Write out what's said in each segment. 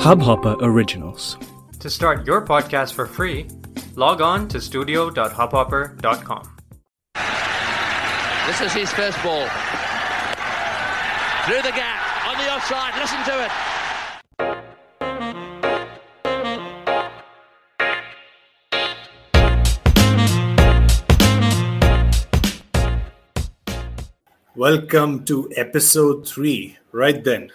Hubhopper Originals. To start your podcast for free, log on to studio.hubhopper.com. This is his first ball. Through the gap, on the offside, listen to it. Welcome to episode three. Right then,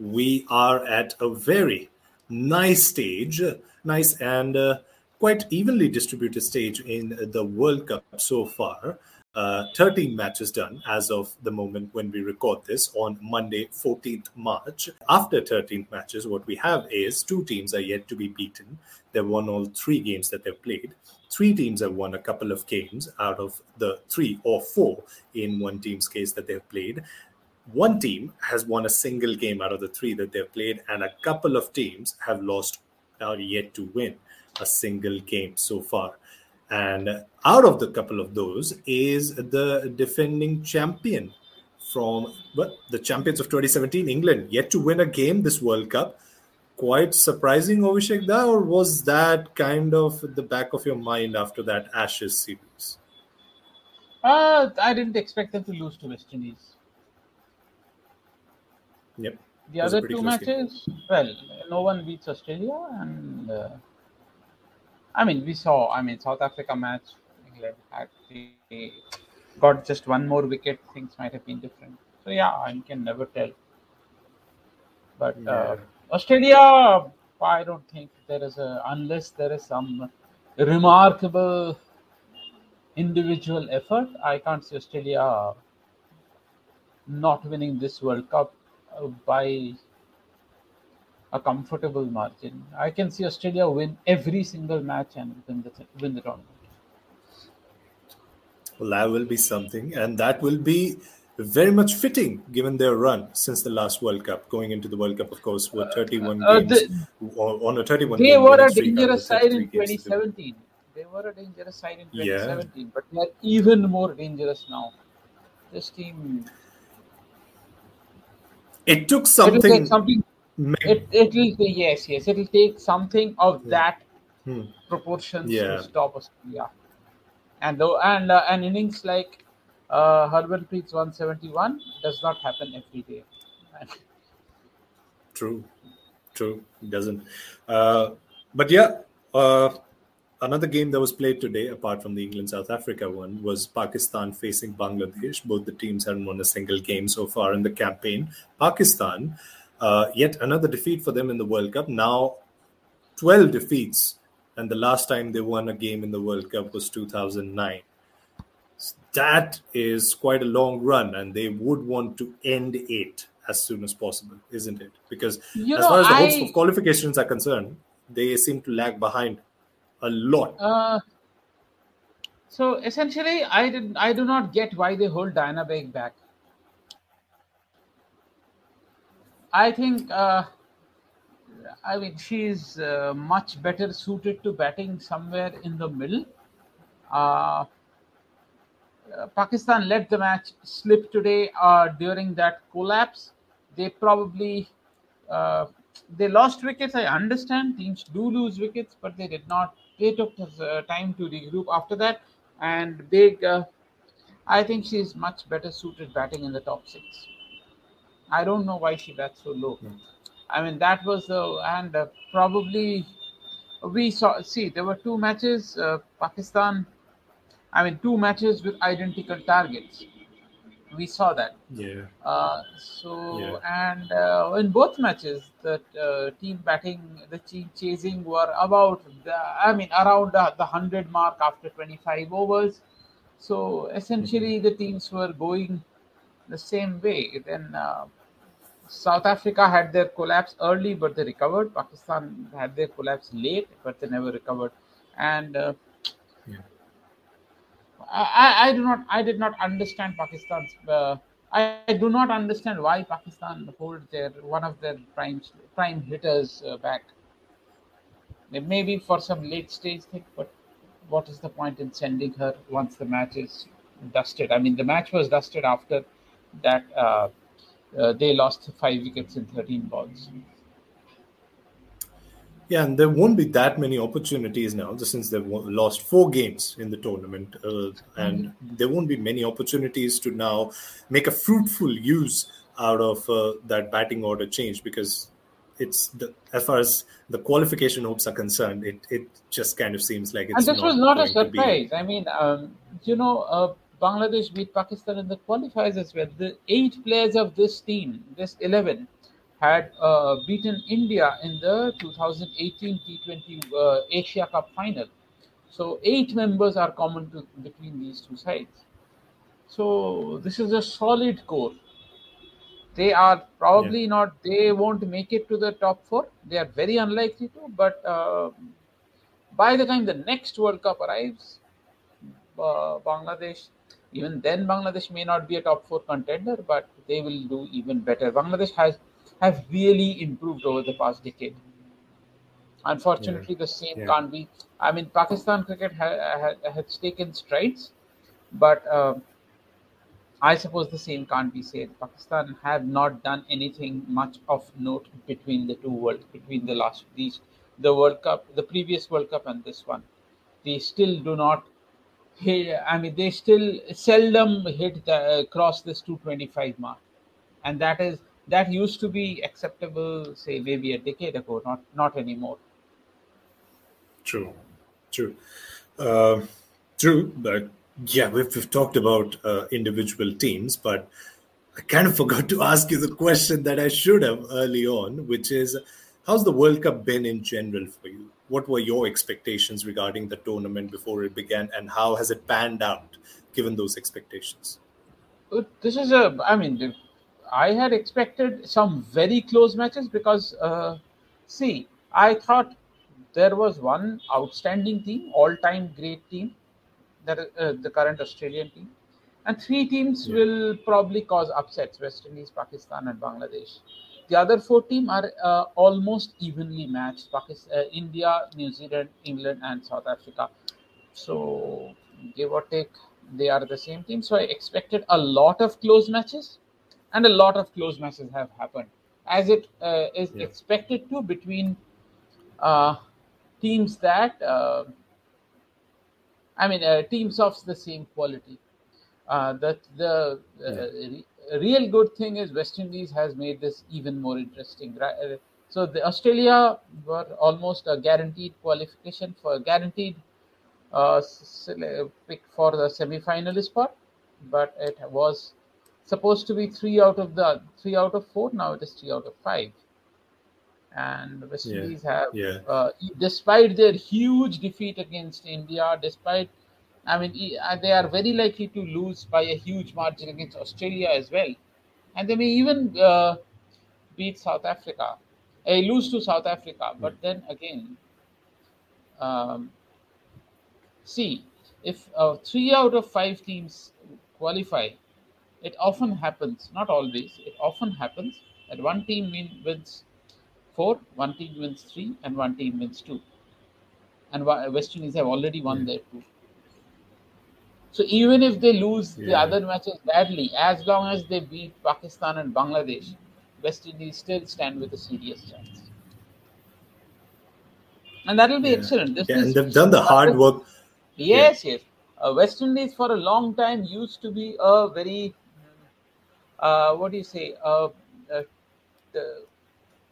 we are at a very nice stage, nice and uh, quite evenly distributed stage in the World Cup so far. Uh, 13 matches done as of the moment when we record this on Monday, 14th March. After 13 matches, what we have is two teams are yet to be beaten. They've won all three games that they've played. Three teams have won a couple of games out of the three or four in one team's case that they've played. One team has won a single game out of the three that they've played, and a couple of teams have lost or yet to win a single game so far. And out of the couple of those is the defending champion from well, the champions of 2017, England, yet to win a game this World Cup. Quite surprising, Abhishek, or was that kind of the back of your mind after that Ashes series? Uh, I didn't expect them to lose to West Indies. Yep. The other two close game. matches, well, no one beats Australia, and uh, I mean, we saw. I mean, South Africa match, England had they got just one more wicket. Things might have been different. So yeah, you can never tell. But uh, Australia, I don't think there is a unless there is some remarkable individual effort. I can't see Australia not winning this World Cup uh, by a comfortable margin. I can see Australia win every single match and win the win the tournament. Well, that will be something, and that will be very much fitting given their run since the last World Cup. Going into the World Cup, of course, were 31 Uh, games on on a 31. They were a streak out of dangerous side in 33 games to do. 2017. They were a dangerous side in Yeah. 2017, but they are even more dangerous now. This team, It took it something. take something. It it will yes yes it will take something of that Hmm. proportions Yeah. to stop Australia. Yeah. And though and uh, an innings like uh, Harmanpreet's 171 does not happen every day. True, true. It doesn't. Uh, but yeah, uh, another game that was played today, apart from the England South Africa one, was Pakistan facing Bangladesh. Both the teams hadn't won a single game so far in the campaign. Pakistan, uh, yet another defeat for them in the World Cup. Now, 12 defeats, and the last time they won a game in the World Cup was 2009. That is quite a long run, and they would want to end it as soon as possible, isn't it? Because You as know, far as the hopes of qualifications are concerned, they seem to lag behind a lot. Uh, so essentially, I did I do not get why they hold Diana back. I think uh, I mean she's uh, much better suited to batting somewhere in the middle. Uh, uh, Pakistan let the match slip today uh, during that collapse. They probably uh, they lost wickets. I understand teams do lose wickets, but they did not. They took uh, time to regroup after that. And big, uh, I think she's much better suited batting in the top six. I don't know why she bats so low. I mean that was the and uh, probably we saw. See, there were two matches. Uh, Pakistan. I mean, two matches with identical targets. We saw that. Yeah. Uh, so Yeah. and uh, in both matches, the uh, team batting, the team chasing were about the, I mean around the, the hundred mark after twenty five overs. So essentially, the teams were going the same way. Then uh, South Africa had their collapse early, but they recovered. Pakistan had their collapse late, but they never recovered. And uh, Yeah. I, I- do not I did not understand Pakistan's uh, I, I do not understand why Pakistan hold their one of their prime prime hitters uh, back. Maybe for some late stage thing, but what is the point in sending her once the match is dusted? I mean, the match was dusted after that uh, uh, they lost five wickets in 13 balls. Yeah, and there won't be that many opportunities now since they've lost four games in the tournament, uh, and mm-hmm. there won't be many opportunities to now make a fruitful use out of uh, that batting order change because it's the, as far as the qualification hopes are concerned, it, it just kind of seems like it's. And this was not a surprise. I mean, um, you know, uh, Bangladesh beat Pakistan in the qualifiers as well. The eight players of this team, this eleven, had uh, beaten India in the 2018 T20 uh, Asia Cup final. So eight members are common to, between these two sides. So this is a solid core. They are probably yeah. not. They won't make it to the top four. They are very unlikely to. But uh, by the time the next World Cup arrives, uh, Bangladesh even then Bangladesh may not be a top four contender, but they will do even better. Bangladesh has have really improved over the past decade. Unfortunately, yeah. the same yeah. can't be. I mean, Pakistan cricket ha- ha- has taken strides, but uh, I suppose the same can't be said. Pakistan have not done anything much of note between the two world between the last these the World Cup, the previous World Cup, and this one. They still do not hit. I mean, they still seldom hit the, uh, cross this 225 mark, and that is that used to be acceptable, say maybe a decade ago, not not anymore. True, true, uh, true. But yeah, we've, we've talked about uh, individual teams, but I kind of forgot to ask you the question that I should have early on, which is, how's the World Cup been in general for you? What were your expectations regarding the tournament before it began, and how has it panned out given those expectations? This is a, I mean, I had expected some very close matches because, uh, see, I thought there was one outstanding team, all-time great team, that uh, the current Australian team, and three teams yeah. will probably cause upsets: West Indies, Pakistan, and Bangladesh. The other four teams are uh, almost evenly matched: Pakistan, uh, India, New Zealand, England, and South Africa. So, give or take, they are the same team. So I expected a lot of close matches and a lot of close matches have happened, as it uh, is yeah. expected to between uh, teams that uh, I mean uh, teams of the same quality. Uh, that the uh, yeah. real good thing is West Indies has made this even more interesting. Right? So the Australia were almost a guaranteed qualification for a guaranteed pick for the semi-finalist spot, but it was supposed to be three out of the three out of four. Now it is three out of five. And West yeah. Indies have, yeah. uh, despite their huge defeat against India, despite, I mean, uh, they are very likely to lose by a huge margin against Australia as well, and they may even uh, beat South Africa, uh, lose to South Africa. But then again, um, see, if uh, three out of five teams qualify, it often happens, not always, it often happens that one team win, wins four, one team wins three, and one team wins two. And West Indies have already won yeah. their two. So even if they lose yeah. the other matches badly, as long as they beat Pakistan and Bangladesh, West Indies still stand with a serious chance. And that will be yeah. excellent. This yeah, and they've done the hard work. Yes, yes. Uh, West Indies for a long time used to be a very uh, what do you say, uh, uh,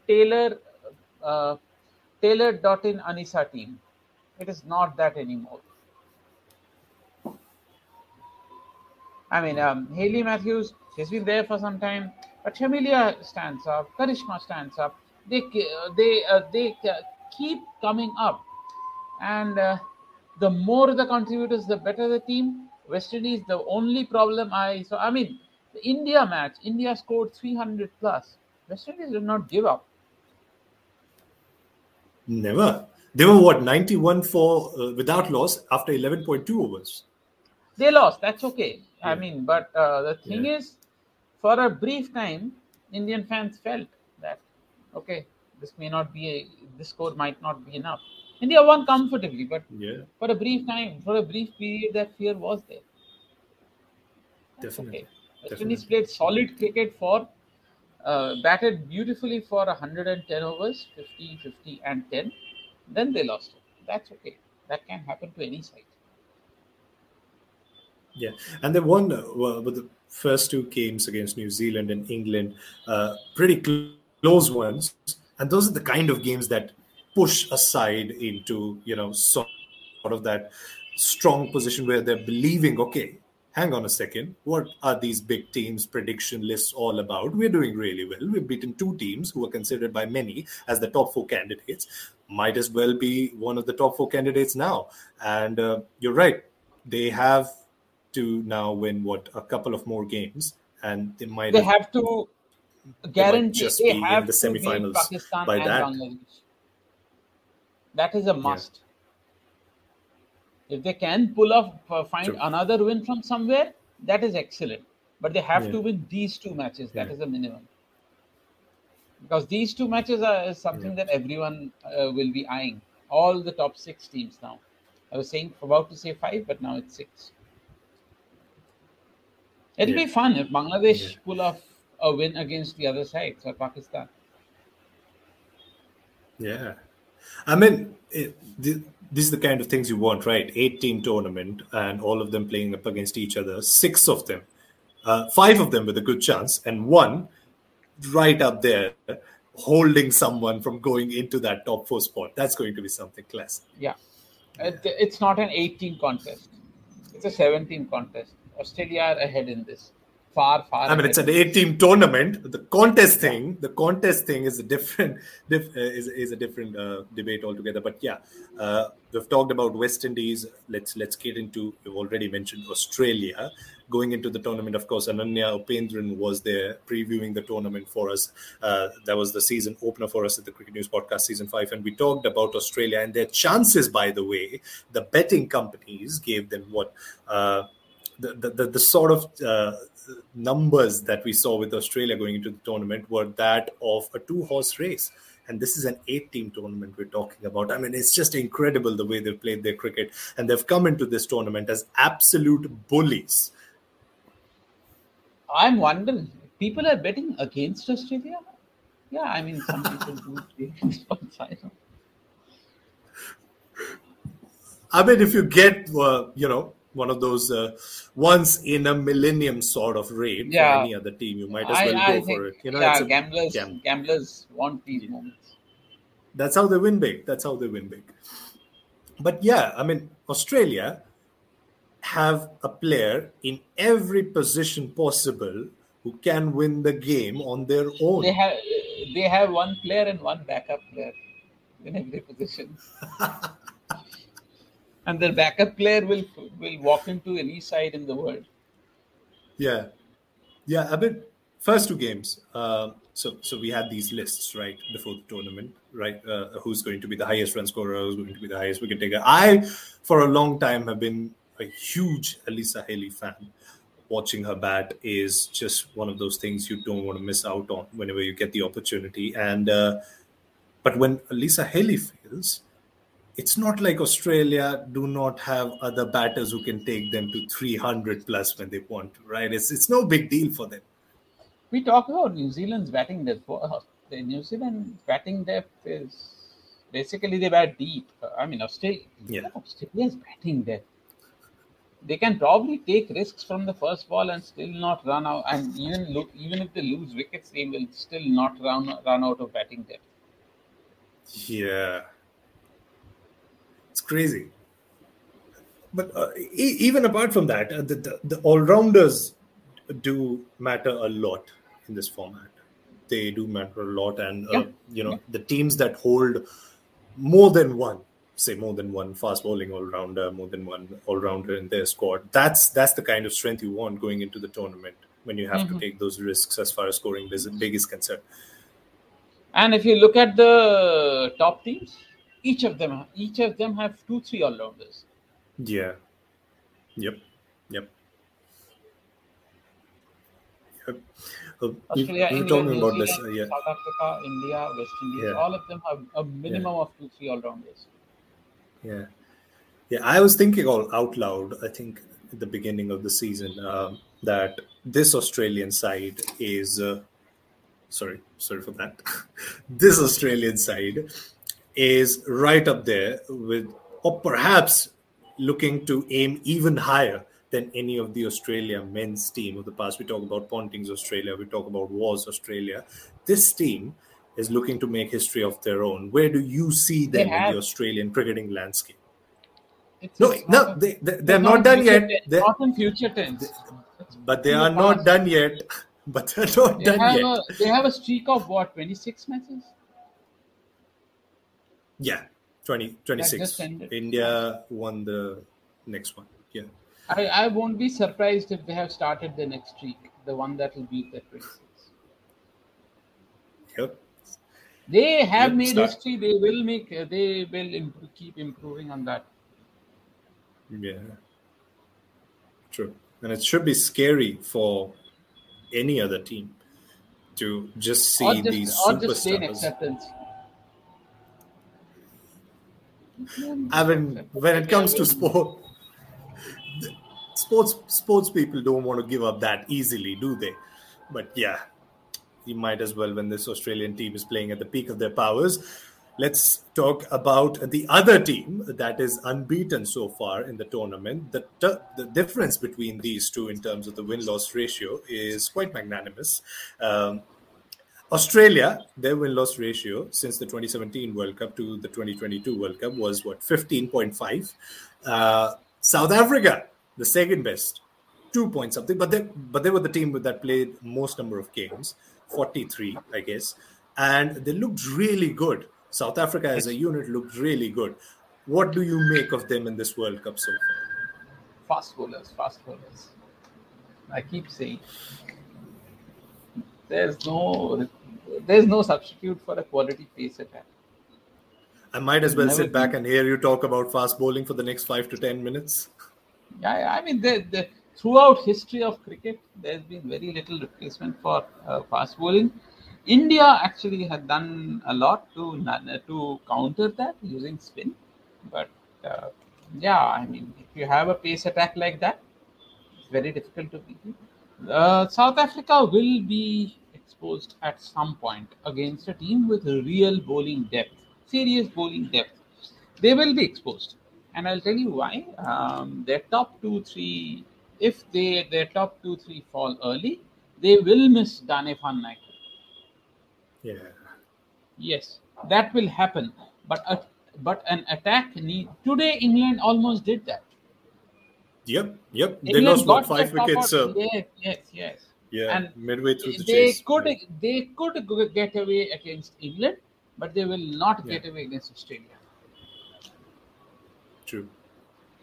Taylor, uh, Taylor Dottin Anisa team. It is not that anymore. I mean, um, Hayley Matthews has been there for some time, but Shamila stands up, Karishma stands up. They they uh, they keep coming up, and the more the contributors, the better the team. West Indies, the only problem I so I mean the India match, India scored 300 plus. West Indies did not give up. Never. They were what 91 for uh, without loss after 11.2 overs. They lost. That's okay. Yeah. I mean, but uh, the thing yeah. is, for a brief time, Indian fans felt that okay, this may not be a this score might not be enough. India won comfortably, but yeah. for a brief time, for a brief period, that fear was there. That's Definitely. Okay. West Indies played solid cricket for, uh, batted beautifully for 110 overs, 50, 50, and 10. then they lost it. That's okay. That can happen to any side. Yeah, and they won uh, well, with the first two games against New Zealand and England, uh, pretty cl- close ones, and those are the kind of games that push aside into you know sort of that strong position where they're believing, okay, hang on a second, what are these big teams' prediction lists all about? We're doing really well. We've beaten two teams who are considered by many as the top four candidates. Might as well be one of the top four candidates now. And uh, you're right, they have to now win what a couple of more games, and they might They have to guarantee just they be in have the to beat semifinals Pakistan by and that. Bangladesh. That is a must. If they can pull off, uh, find True. another win from somewhere, that is excellent. But they have Yeah. to win these two matches. That Yeah. is the minimum. Because these two matches are something Yeah. that everyone uh, will be eyeing. All the top six teams now. I was saying about to say five, but now it's six. It'll be fun if Bangladesh pull off a win against the other side, so Pakistan. Yeah. I mean, it, th- this is the kind of things you want, right? Eight team tournament and all of them playing up against each other. Six of them, uh, five of them with a good chance, and one right up there holding someone from going into that top four spot. That's going to be something classic. Yeah. It, it's not an 18 contest. It's a 17 contest. Australia are ahead in this. Far, far I mean, ahead. it's an eight-team tournament. The contest thing, the contest thing is a different, diff, uh, is, is a different uh, debate altogether. But yeah, uh, we've talked about West Indies. Let's let's get into. We've already mentioned Australia going into the tournament. Of course, Ananya Upendran was there previewing the tournament for us. Uh, that was the season opener for us at the Cricket News Podcast season five, and we talked about Australia and their chances. By the way, the betting companies gave them what. Uh, the, the, the, the sort of uh, numbers that we saw with Australia going into the tournament were that of a two horse race. And this is an eight team tournament we're talking about. I mean, it's just incredible the way they've played their cricket. And they've come into this tournament as absolute bullies. I'm wondering, people are betting against Australia? Yeah, I mean, some people do. I. I mean, if you get, uh, you know, one of those uh, once in a millennium sort of rate Yeah. for any other team, you might as I, well I go think, for it. You know, yeah, gamblers, gam- gamblers want these moments. That's how they win big. That's how they win big. But yeah, I mean, Australia have a player in every position possible who can win the game on their own. They have they have one player and one backup player in every position. and their backup player will will walk into any side in the world. Yeah, yeah. I mean, first two games. Uh, so, so we had these lists right before the tournament, right? Uh, who's going to be the highest run scorer? Who's going to be the highest wicket taker? I, for a long time, have been a huge Alyssa Healy fan. Watching her bat is just one of those things you don't want to miss out on whenever you get the opportunity. And uh, but when Alyssa Healy fails, it's not like Australia do not have other batters who can take them to 300 plus when they want to, right? It's it's no big deal for them. We talk about New Zealand's batting depth. Uh, the New Zealand batting depth is basically they bat deep. Uh, I mean, Australia, Yeah. Australia's batting depth. They can probably take risks from the first ball and still not run out. And even lo- even if they lose wickets, they will still not run run out of batting depth. Yeah, crazy. But uh, e- even apart from that, uh, the, the, the all rounders do matter a lot in this format. They do matter a lot, and uh, Yeah. you know the teams that hold more than one, say more than one fast bowling all rounder, more than one all rounder in their squad. That's that's the kind of strength you want going into the tournament when you have Mhm. to take those risks as far as scoring is big is concerned. And if you look at the top teams, each of them each of them have two three all rounders. Yeah. Yep. Yep. Yep. Uh, Australia, were England, talking New about Zealand, this. Uh, yeah. South Africa, India, West Indies, Yeah. all of them have a minimum of two, three all rounders. Yeah. Yeah. I was thinking all out loud, I think, at the beginning of the season, um, that this Australian side is. Uh, sorry, sorry for that. this Australian side is right up there with, or perhaps looking to aim even higher than any of the Australia men's team of the past. We talk about Ponting's Australia, we talk about Waugh's Australia. This team is looking to make history of their own. Where do you see them in the Australian cricketing landscape? It's, No, no, not- they, they, it's they're not in done yet. tense, They're, Not in future tense. but they in the are not done yet. But they're not They done yet. a they have a streak of what twenty six matches. Yeah, 20, 26. India won the next one. Yeah. I, I won't be surprised if they have started the next streak, the one that will beat the 26. Yep. They have Yep, made start. history. They will make. They will improve, keep improving on that. Yeah. True. And it should be scary for any other team to just see or these just, or just superstars. acceptance. I mean, when it comes to sport, sports sports people don't want to give up that easily, do they? But yeah, you might as well when this Australian team is playing at the peak of their powers. Let's talk about the other team that is unbeaten so far in the tournament. The, the difference between these two in terms of the win loss ratio is quite magnanimous. Um, Australia, their win loss ratio since the 2017 World Cup to the 2022 World Cup was what 15.5. Uh, South Africa, the second best, two points something, but they but they were the team that played most number of games, 43, I guess, and they looked really good. South Africa as a unit looked really good. What do you make of them in this World Cup so far? Fast bowlers, fast bowlers. I keep saying there's no there's no substitute for a quality pace attack. I might as well Never sit back and hear you talk about fast bowling for the next five to ten minutes. Yeah, I mean, the, the, throughout history of cricket, there's been very little replacement for uh, fast bowling. India actually had done a lot to to counter that using spin, but uh, yeah, I mean, if you have a pace attack like that, it's very difficult to beat. Uh, South Africa will be exposed at some point against a team with real bowling depth, serious bowling depth. They will be exposed, and I'll tell you why. Um, their top two, three, if they their top two, three fall early, they will miss Dane van Niekerk. Yeah. Yes, that will happen. But a, but an attack need today. England almost did that. Yep. Yep. They England lost what five wickets. Uh, Yes, yes, yes. yeah. and midway through the they chase. could they could get away against England, but they will not Yeah. get away against Australia. True.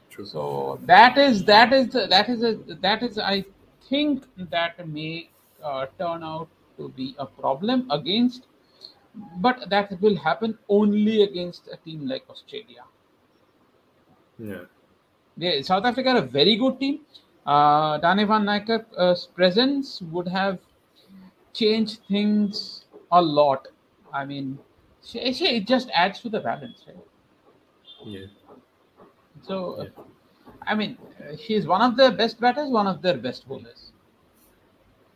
True. So that is that is that is a that is I think that may uh, turn out to be a problem against, but that will happen only against a team like Australia. yeah. They, South Africa are a very good team. Uh, Dane van Niekerk's presence would have changed things a lot. I mean, it just adds to the balance, right? Yeah. So, uh, I mean, uh, she's one of their best batters, one of their best bowlers.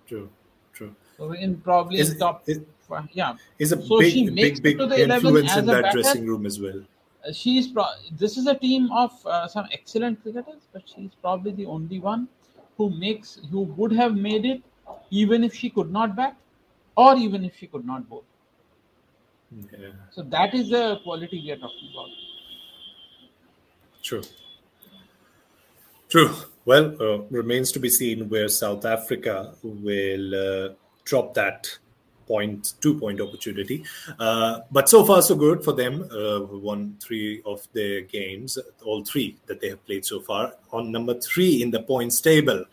True. True. So, in probably Is- top, is- uh, yeah. Is a So big, big, big influence in that batter. dressing room as well. Uh, she's pro- this is a team of uh, some excellent cricketers, but she's probably the only one who makes who would have made it even if she could not bat or even if she could not bowl. Yeah. So that is the quality we are talking about. True. True. Well, uh, remains to be seen where South Africa will uh, drop that point, two point opportunity. Uh, but so far, so good for them. Uh, won three of their games, all three that they have played so far. On number three in the points table,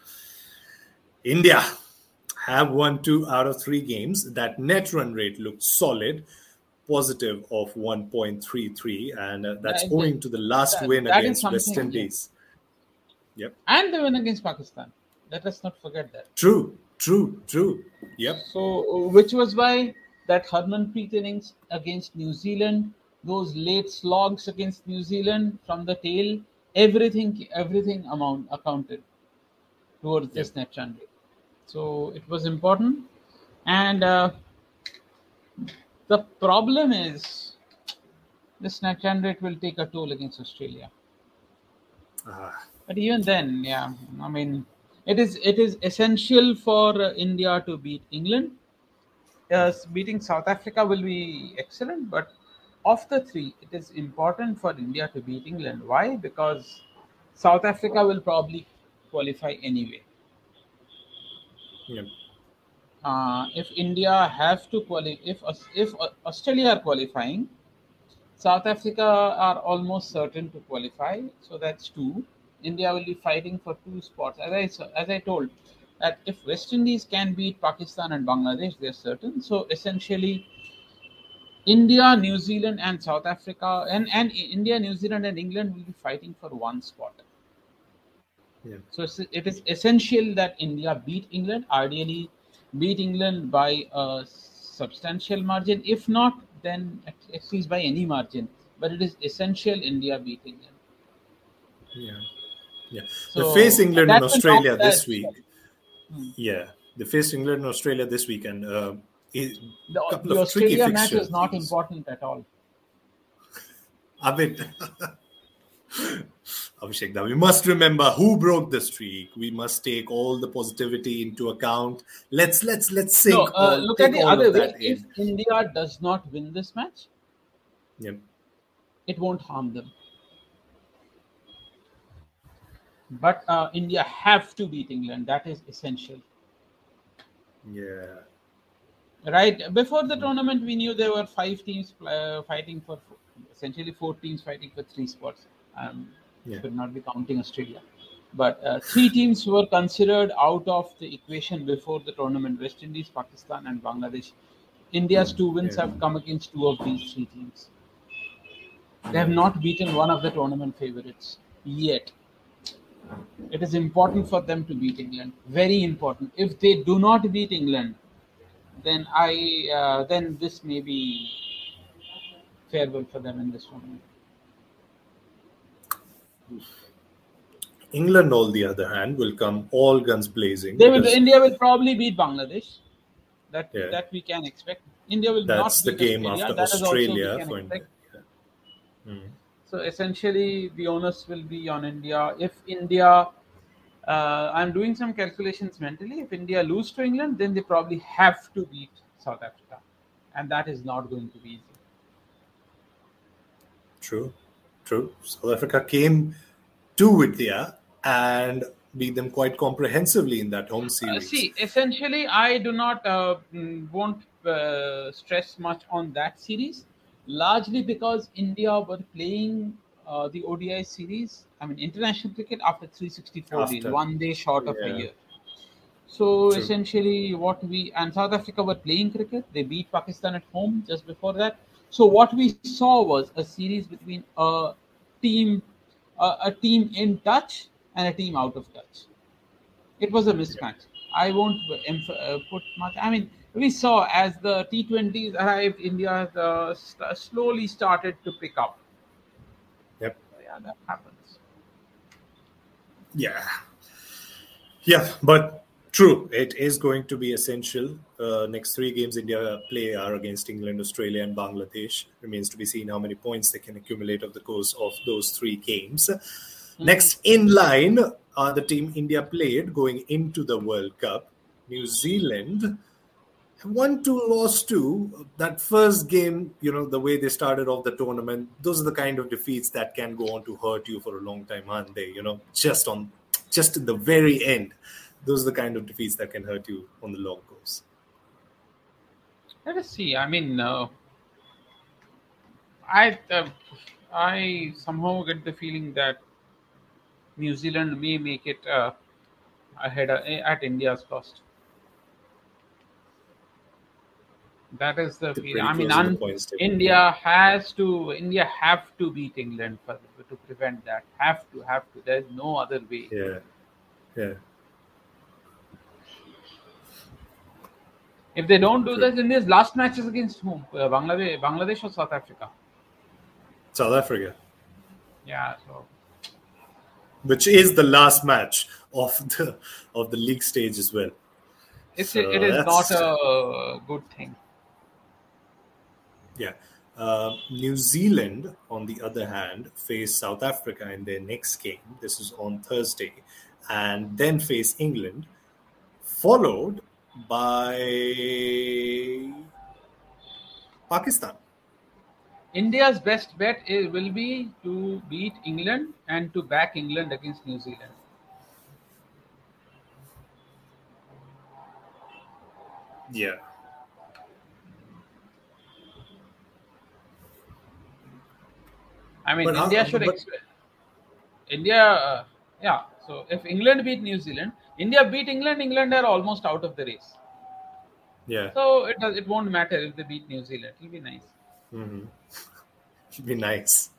India have won two out of three games. That net run rate looked solid, positive of 1.33, and uh, that's That- owing to the last that- win that against West. Indies. Yep. And the win against Pakistan. Let us not forget that. True, true, true. Yep. So, uh, which was why that Harmanpreet innings against New Zealand, those late slogs against New Zealand from the tail, everything, everything amount accounted towards this net run rate. So it was important, and uh, the problem is this net run rate will take a toll against Australia. Ah, But even then, yeah, I mean, it is it is essential for uh, India to beat England. Yes, beating South Africa will be excellent, but of the three, it is important for India to beat England. Why? Because South Africa will probably qualify anyway. yeah. Uh, if India have to qualify, if if Australia are qualifying, South Africa are almost certain to qualify. So that's two. India will be fighting for two spots. As I as I told, that if West Indies can beat Pakistan and Bangladesh, they're certain. So essentially, India, New Zealand, and South Africa, and and India, New Zealand, and England will be fighting for one spot. Yeah. So it is essential that India beat England, ideally beat England by a substantial margin. If not, then at, at least by any margin. But it is essential India beat England. Yeah. Yeah. So, they face England and Australia this week. Hmm. Yeah. They face England and Australia this week. And uh, The, the Australia match is not these. important at all. Abid. Abhishek, now we must remember who broke the streak. We must take all the positivity into account. Let's let's let's sink No, uh, all, look at the other way. If in. India does not win this match, Yeah. it won't harm them. But uh, India have to beat England. That is essential. Yeah. Right before the tournament, we knew there were five teams uh, fighting for essentially four teams fighting for three spots. Um, Yeah. Should not be counting Australia, but uh, three teams were considered out of the equation before the tournament: West Indies, Pakistan, and Bangladesh. India's two wins Yeah. have come against two of these three teams. They have not beaten one of the tournament favorites yet. It is important for them to beat England. Very important. If they do not beat England, then I uh, then this may be farewell for them in this tournament. England, on the other hand, will come all guns blazing. They will. India will probably beat Bangladesh. That Yeah. that we can expect. India will that's not That's the game Australia. after That is also we Australia for. India. Hmm. So essentially, the onus will be on India. If India, uh, I'm doing some calculations mentally. If India lose to England, then they probably have to beat South Africa, and that is not going to be easy. True, true. South Africa came to India and beat them quite comprehensively in that home Uh, series. see, essentially, I do not uh, mm, won't uh, stress much on that series, largely because India were playing uh, the ODI series. I mean, international cricket after 364 days, one day short of Yeah. a year. So True. essentially, what we and South Africa were playing cricket. They beat Pakistan at home just before that. So what we saw was a series between a team, uh, a team in touch and a team out of touch. It was a mismatch. I won't emph- uh, put much. I mean, we saw as the T20s arrived, India uh, st- slowly started to pick up. Yep. So, yeah, that happens. Yeah. Yeah, but true, it is going to be essential. Uh, next three games India play are against England, Australia, and Bangladesh. Remains to be seen how many points they can accumulate over the course of those three games. Next in line are the team India played going into the World Cup. New Zealand one two lost two that first game you know the way they started off the tournament those are the kind of defeats that can go on to hurt you for a long time aren't they you know just on just in the very end those are the kind of defeats that can hurt you on the long course Let us see. I mean, uh, I uh, I somehow get the feeling that New Zealand may make it uh, ahead uh, at India's cost. That is the feeling. I mean, in un- India has to. India have to beat England for, to prevent that. Have to. Have to. There's no other way. yeah yeah If they don't do True. that, India's last match is against whom? Uh, Bangladesh, Bangladesh or South Africa? south africa Yeah. So which is the last match of the of the league stage as well It's So it is not a good thing. Yeah. Uh, New Zealand, on the other hand, face South Africa in their next game. This is on Thursday, and then face England, followed by Pakistan. India's best bet is, will be to beat England and to back England against New Zealand. Yeah. I mean, But how- India should. but- Expect, India, uh, yeah. So if England beat New Zealand, India beat England. England are almost out of the race. Yeah. So it does. It won't matter if they beat New Zealand. It'll be nice. hmm Should be nice.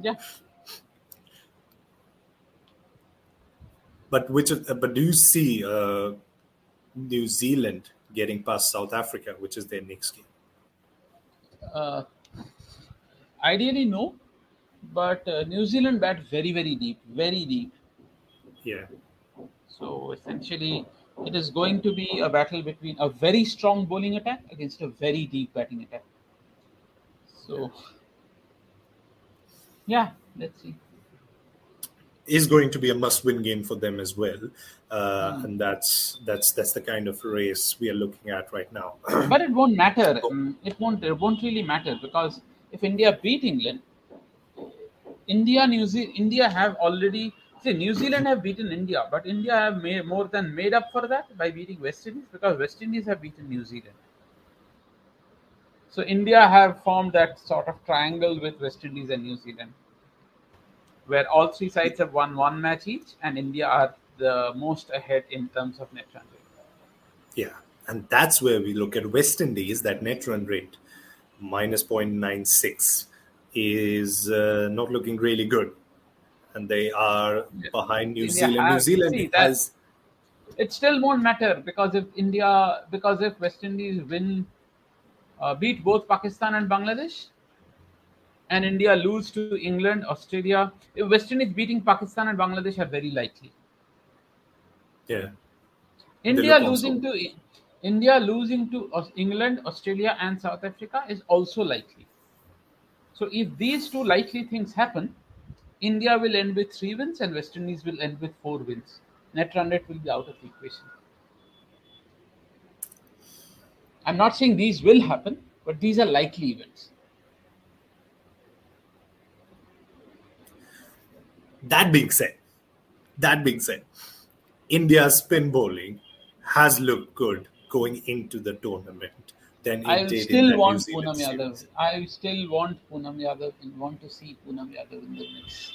Yeah. But which? But do you see uh, New Zealand getting past South Africa, which is their next game? Uh, ideally, no. But uh, New Zealand bat very, very deep, very deep. Yeah. So essentially, it is going to be a battle between a very strong bowling attack against a very deep batting attack. So, yeah, let's see. is going to be a must-win game for them as well, uh, Hmm. and that's that's that's the kind of race we are looking at right now. But it won't matter. Mm, It won't. It won't really matter because if India beat England, India, New Zealand, India have already. See, New Zealand have beaten India, but India have made more than made up for that by beating West Indies because West Indies have beaten New Zealand. So India have formed that sort of triangle with West Indies and New Zealand, where all three sides have won one match each, and India are the most ahead in terms of net run rate. yeah, and that's where we look at West Indies. That net run rate minus 0.96 is uh, not looking really good, and they are Yeah. behind New India Zealand. New Zealand see, has it still won't matter because if India, because if West Indies win, uh, beat both Pakistan and Bangladesh, and India lose to England, Australia, if West Indies beating Pakistan and Bangladesh are very likely. yeah. India look losing to India losing to England, Australia, and South Africa is also likely. So if these two likely things happen, India will end with three wins and West Indies will end with four wins. Net run rate will be out of the equation. I'm not saying these will happen, but these are likely events. That being said, that being said, India's spin bowling has looked good going into the tournament. Than I still want Poonam Yadav. I still want Poonam Yadav and want to see Poonam Yadav in the mix.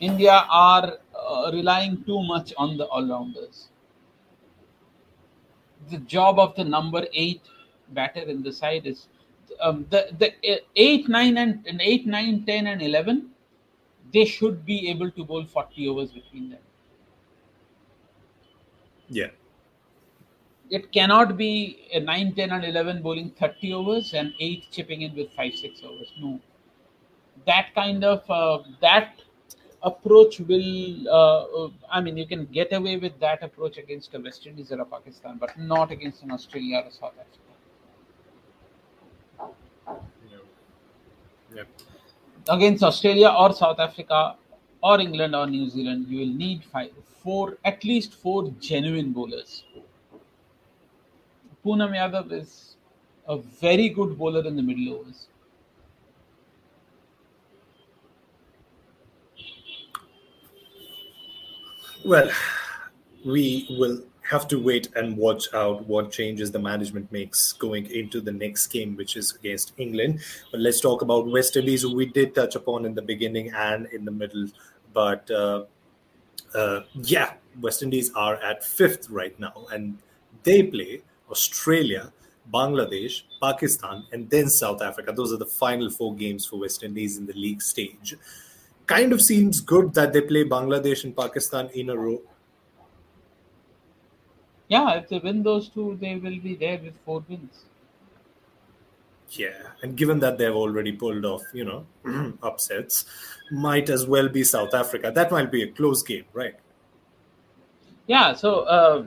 India are uh, relying too much on the all-rounders. The job of the number eight batter in the side is um, the the uh, eight, nine, and, and eight, nine, ten, and eleven. They should be able to bowl forty overs between them. Yeah, it cannot be a 9, 10, and 11 bowling 30 overs and 8 chipping in with 5, 6 overs. No. That kind of, uh, that approach will, uh, uh, I mean, you can get away with that approach against a West Indies or a Pakistan, but not against an Australia or a South Africa. yeah. Against Australia or South Africa or England or New Zealand, you will need five, four, at least four genuine bowlers. Poonam Yadav is a very good bowler in the middle overs. Well, we will have to wait and watch out what changes the management makes going into the next game, which is against England. But let's talk about West Indies, who we did touch upon in the beginning and in the middle. But uh, uh, yeah, West Indies are at fifth right now, and they play Australia, Bangladesh, Pakistan, and then South Africa. Those are the final four games for West Indies in the league stage. Kind of seems good that they play Bangladesh and Pakistan in a row. Yeah, if they win those two, they will be there with four wins. Yeah, and given that they've already pulled off, you know, upsets, might as well be South Africa. That might be a close game, right? Yeah, so uh,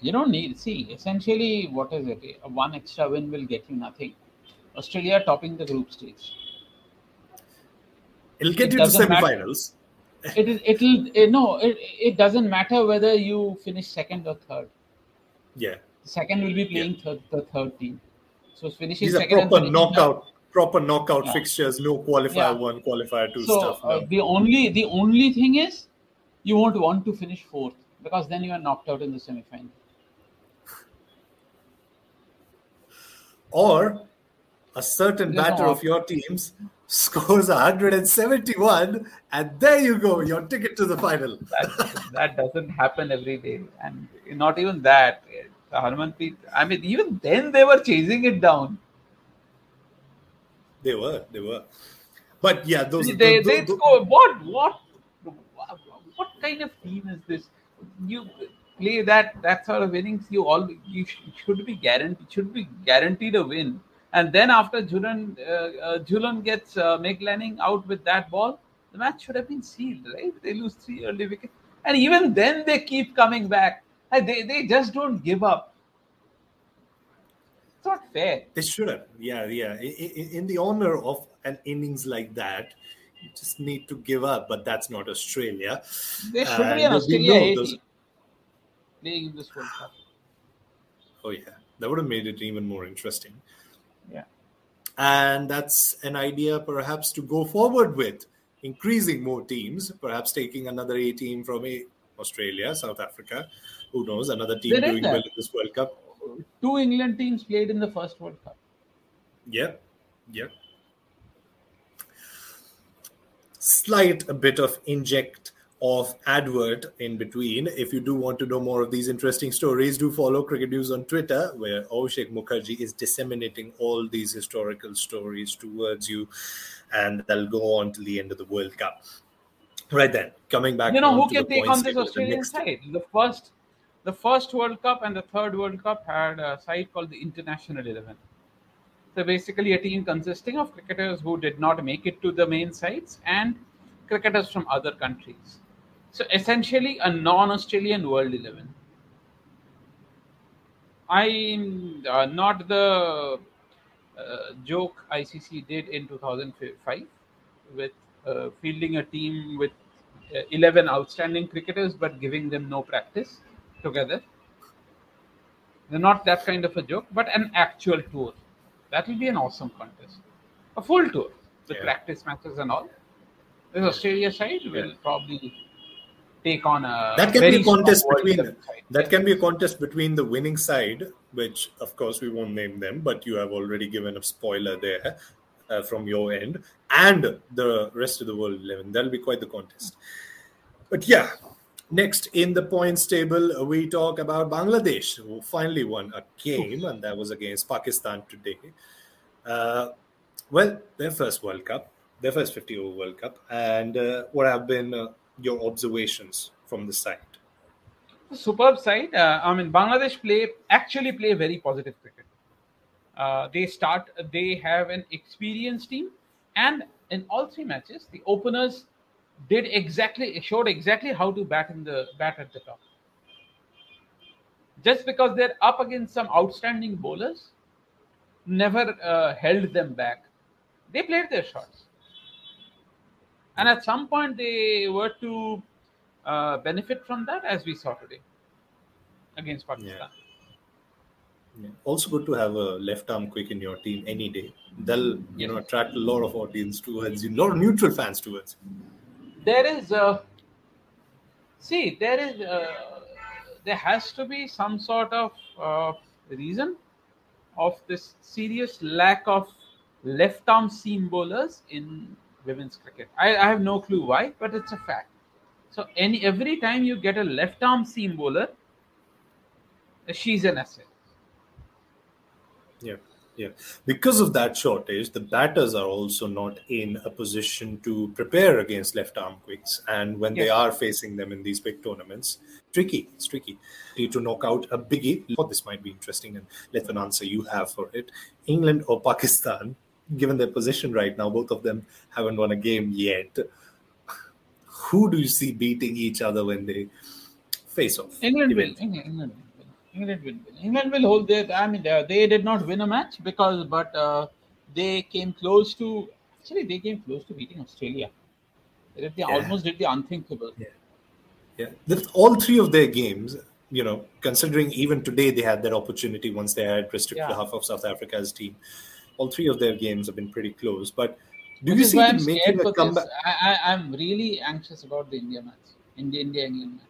You don't need see essentially what is it? One extra win will get you nothing. Australia topping the group stage. It'll get It you to matter. semifinals. It is it'll it, no it, it doesn't matter whether you finish second or third. Yeah. Second will be playing third the third team. So finishing These are second and proper knockout, proper knockout Yeah. fixtures. No qualifier Yeah. one, qualifier two So stuff. uh, no. the only the only thing is you won't want to finish fourth because then you are knocked out in the semi-final. Or a certain no batter of your teams scores 171, and there you go, your ticket to the final. That that doesn't happen every day, and not even that. Harmanpreet, I mean, even then they were chasing it down. They were, they were. But yeah, those. they those- they those- score what what what kind of team is this? You play that that sort of innings, you all you sh- should be guaranteed should be guaranteed a win. And then after Jhulan uh, uh, Jhulan gets uh, Meg Lanning out with that ball, the match should have been sealed, right? They lose three early wickets, and even then they keep coming back. And they they just don't give up. It's not fair. They should have. Yeah, yeah. I- I- In the honor of an innings like that, you just need to give up. But that's not Australia. There should And be an Australia know A those- team playing in this World Cup. Oh yeah, that would have made it even more interesting. Yeah. And that's an idea perhaps to go forward with, increasing more teams, perhaps taking another A team from a Australia, South Africa. Who knows? Another team They doing that. well in this World Cup. Two England teams played in the first World Cup. Yep. Yep. Slight a bit of inject of advert in between. If you do want to know more of these interesting stories, do follow Cricket News on Twitter, where Abhishek Mukherjee is disseminating all these historical stories towards you, and they'll go on till the end of the World Cup. Right then, coming back. You know who can the take on this Australian side? The first, the first World Cup and the third World Cup had a side called the International Eleven. So basically, a team consisting of cricketers who did not make it to the main sides and cricketers from other countries. So essentially, a non-Australian World Eleven. I'm uh, not the uh, joke ICC did in 2005 with uh, fielding a team with uh, 11 outstanding cricketers but giving them no practice together. They're not that kind of a joke, but an actual tour. That will be an awesome contest. A full tour with Yeah. practice matches and all. This Australia side will probably take on a that can be a contest between that can be a contest between the winning side which of course we won't name them but you have already given a spoiler there uh, from your end and the rest of the world 11 that'll be quite the contest. But yeah next in the points table we talk about bangladesh who finally won a game and that was against pakistan today. Uh, well their first world cup their first 50 over world cup and uh, what have been uh, your observations from the side superb side. Uh, I mean, Bangladesh play actually play very positive cricket. Uh, they start. They have an experienced team, and in all three matches, the openers did exactly showed exactly how to bat in the bat at the top. Just because they're up against some outstanding bowlers, never uh, held them back. They played their shots, and at some point they were to uh, benefit from that, as we saw today against Pakistan. Yeah. Also good to have a left arm quick in your team any day. They'll you know attract a lot of audience towards you, a lot of neutral fans towards. There is a see, there is uh, there has to be some sort of uh, reason of this serious lack of left arm seam bowlers in women's cricket. I, I have no clue why, but it's a fact. So any every time you get a left arm seam bowler, she's an asset. Yeah, yeah. Because of that shortage, the batters are also not in a position to prepare against left arm quicks, and when they are facing them in these big tournaments, tricky. It's tricky Need to knock out a biggie. Oh, this might be interesting, and let an answer you have for it. England or Pakistan, given their position right now, both of them haven't won a game yet. Who do you see beating each other when they face off? England will. England, England will. England will win. England will hold their. I mean, uh, they did not win a match because, but uh, they came close to. Actually, they came close to beating Australia. They, did the, Yeah. almost did the unthinkable. Yeah. Yeah, all three of their games, you know, considering even today they had that opportunity once they had restricted Yeah. half of South Africa's team. All three of their games have been pretty close. But do Which you see them making a comeback? this. I, I, I'm really anxious about the India match, India India England match.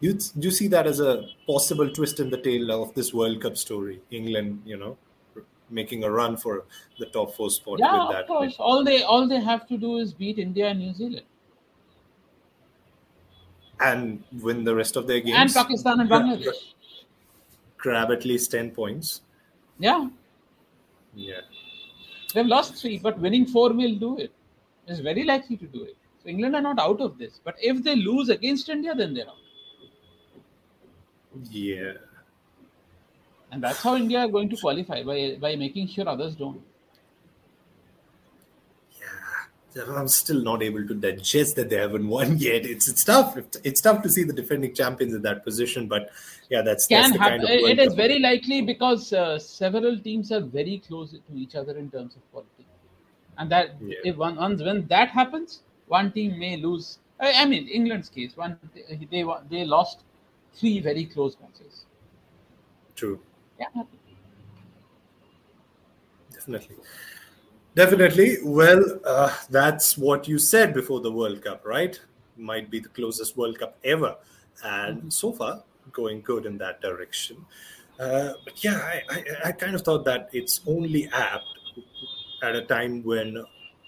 You, do you see that as a possible twist in the tail of this World Cup story? England, you know, making a run for the top four spot Yeah, with of that. course. All they all they have to do is beat India and New Zealand And win the rest of their games. and Pakistan and Bangladesh. Grab at least 10 points. Yeah, Yeah. they've lost three, but winning four will do it. It's very likely to do it. So England are not out of this. But if they lose against India, then they're out. Yeah. And that's how India are going to qualify by by making sure others don't. I'm still not able to digest that they haven't won yet. It's it's tough. It's tough to see the defending champions in that position. But yeah, that's, that's Can the happen. kind of it is World is Cup. very likely because uh, several teams are very close to each other in terms of quality, and that Yeah. if one, once when that happens, one team may lose. I, I mean, England's case, one they they lost three very close matches. true. Yeah. Definitely. Definitely. Well, uh, that's what you said before the World Cup, right? Might be the closest World Cup ever. And so far, going good in that direction. Uh, but yeah, I, I, I kind of thought that it's only apt at a time when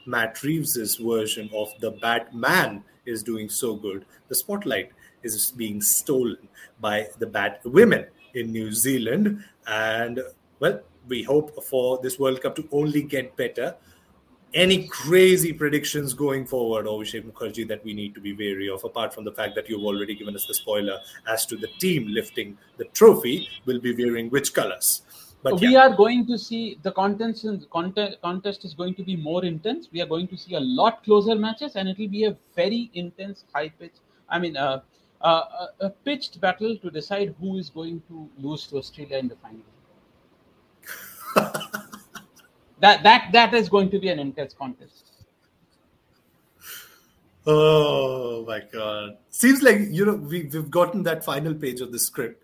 Matt Reeves's version of the Batman is doing so good. The spotlight is being stolen by the Bat women in New Zealand. And well, we hope for this World Cup to only get better. Any crazy predictions going forward, Abhishek Mukherjee, that we need to be wary of, apart from the fact that you've already given us the spoiler as to the team lifting the trophy, will be wearing which colors? But we yeah, are going to see the contest, contest contest is going to be more intense. We are going to see a lot closer matches, and it will be a very intense, high pitch. I mean, uh, uh, a, a pitched battle to decide who is going to lose to Australia in the final. That that that is going to be an intense contest. Oh my god! Seems like you know we, we've gotten that final page of the script,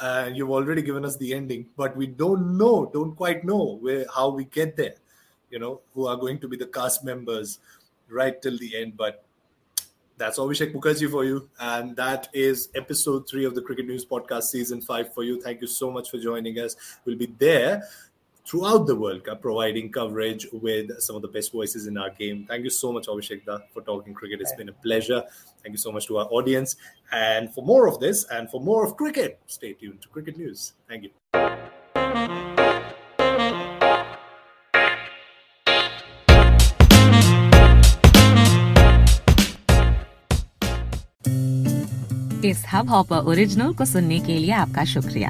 and you've already given us the ending, but we don't know, don't quite know where how we get there. You know who are going to be the cast members right till the end, but that's Abhishek Mukherjee for you, and that is episode three of the Cricket News Podcast, season five for you. Thank you so much for joining us. We'll be there throughout the World Cup, providing coverage with some of the best voices in our game. Thank you so much, Abhishek Da, for talking cricket. It's been a pleasure. Thank you so much to our audience. And for more of this and for more of cricket, stay tuned to Cricket News. Thank you. इस Hubhopper original को सुनने के लिए आपका शुक्रिया